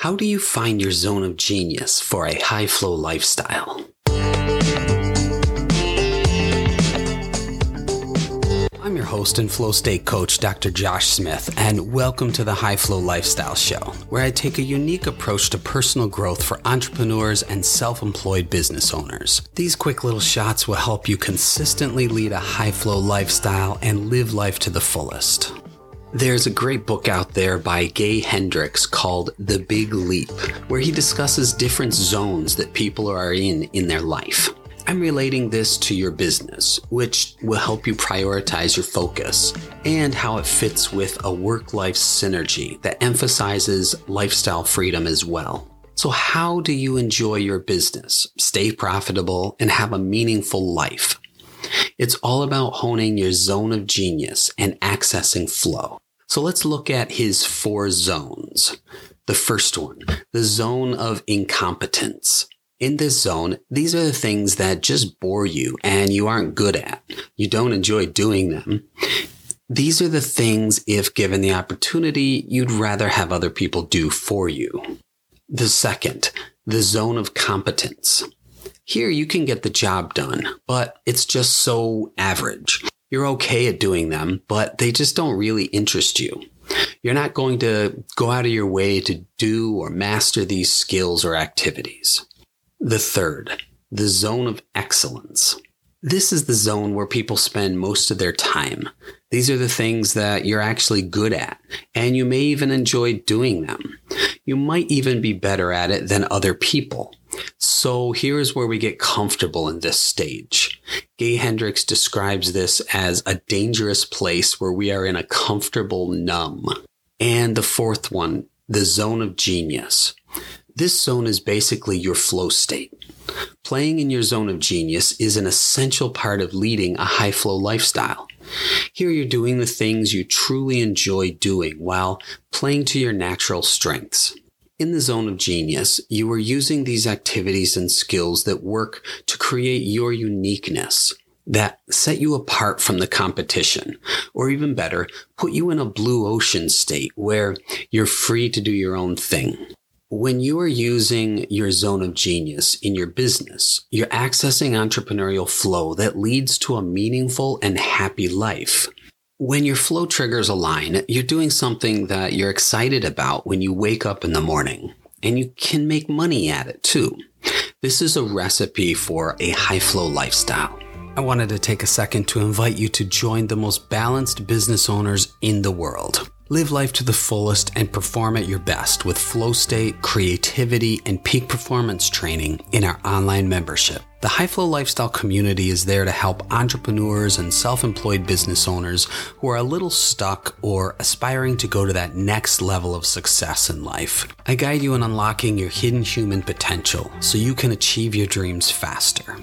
How do you find your zone of genius for a high flow lifestyle? I'm your host and flow state coach, Dr. Josh Smith, and welcome to the High Flow Lifestyle Show, where I take a unique approach to personal growth for entrepreneurs and self employed business owners. These quick little shots will help you consistently lead a high flow lifestyle and live life to the fullest. There's a great book out there by Gay Hendricks called The Big Leap, where he discusses different zones that people are in in their life. I'm relating this to your business, which will help you prioritize your focus and how it fits with a work life synergy that emphasizes lifestyle freedom as well. So, how do you enjoy your business, stay profitable, and have a meaningful life? It's all about honing your zone of genius and accessing flow. So let's look at his four zones. The first one, the zone of incompetence. In this zone, these are the things that just bore you and you aren't good at. You don't enjoy doing them. These are the things, if given the opportunity, you'd rather have other people do for you. The second, the zone of competence. Here you can get the job done, but it's just so average. You're okay at doing them, but they just don't really interest you. You're not going to go out of your way to do or master these skills or activities. The third, the zone of excellence. This is the zone where people spend most of their time. These are the things that you're actually good at, and you may even enjoy doing them. You might even be better at it than other people. So here's where we get comfortable in this stage. Gay Hendricks describes this as a dangerous place where we are in a comfortable numb. And the fourth one, the zone of genius. This zone is basically your flow state. Playing in your zone of genius is an essential part of leading a high flow lifestyle. Here you're doing the things you truly enjoy doing while playing to your natural strengths. In the zone of genius, you are using these activities and skills that work to create your uniqueness that set you apart from the competition, or even better, put you in a blue ocean state where you're free to do your own thing. When you are using your zone of genius in your business, you're accessing entrepreneurial flow that leads to a meaningful and happy life. When your flow triggers align, you're doing something that you're excited about when you wake up in the morning, and you can make money at it too. This is a recipe for a high flow lifestyle. I wanted to take a second to invite you to join the most balanced business owners in the world. Live life to the fullest and perform at your best with flow state, creativity, and peak performance training in our online membership. The High Flow Lifestyle community is there to help entrepreneurs and self employed business owners who are a little stuck or aspiring to go to that next level of success in life. I guide you in unlocking your hidden human potential so you can achieve your dreams faster.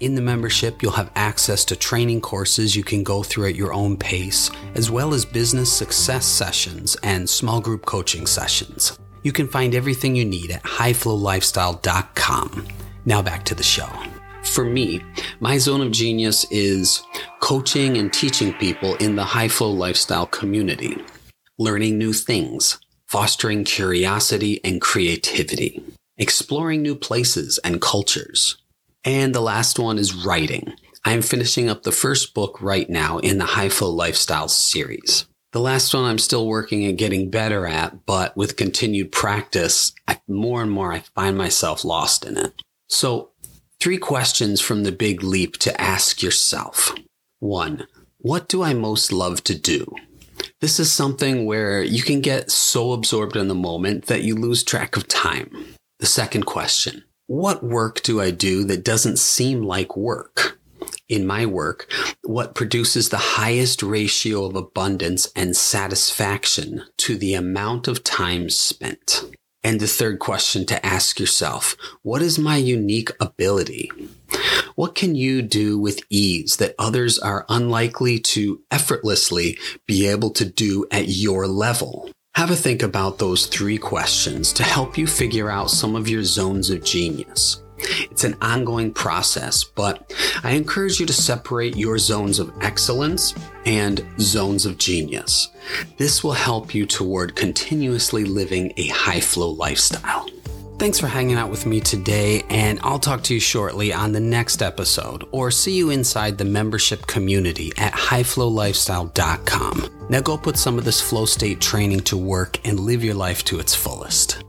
In the membership, you'll have access to training courses you can go through at your own pace, as well as business success sessions and small group coaching sessions. You can find everything you need at highflowlifestyle.com. Now back to the show. For me, my zone of genius is coaching and teaching people in the high flow lifestyle community, learning new things, fostering curiosity and creativity, exploring new places and cultures. And the last one is writing. I'm finishing up the first book right now in the High Flow Lifestyle series. The last one I'm still working at getting better at, but with continued practice, I, more and more I find myself lost in it. So Three questions from the big leap to ask yourself. One, what do I most love to do? This is something where you can get so absorbed in the moment that you lose track of time. The second question, what work do I do that doesn't seem like work? In my work, what produces the highest ratio of abundance and satisfaction to the amount of time spent? And the third question to ask yourself, what is my unique ability? What can you do with ease that others are unlikely to effortlessly be able to do at your level? Have a think about those three questions to help you figure out some of your zones of genius. It's an ongoing process, but I encourage you to separate your zones of excellence and zones of genius. This will help you toward continuously living a high flow lifestyle. Thanks for hanging out with me today, and I'll talk to you shortly on the next episode or see you inside the membership community at highflowlifestyle.com. Now go put some of this flow state training to work and live your life to its fullest.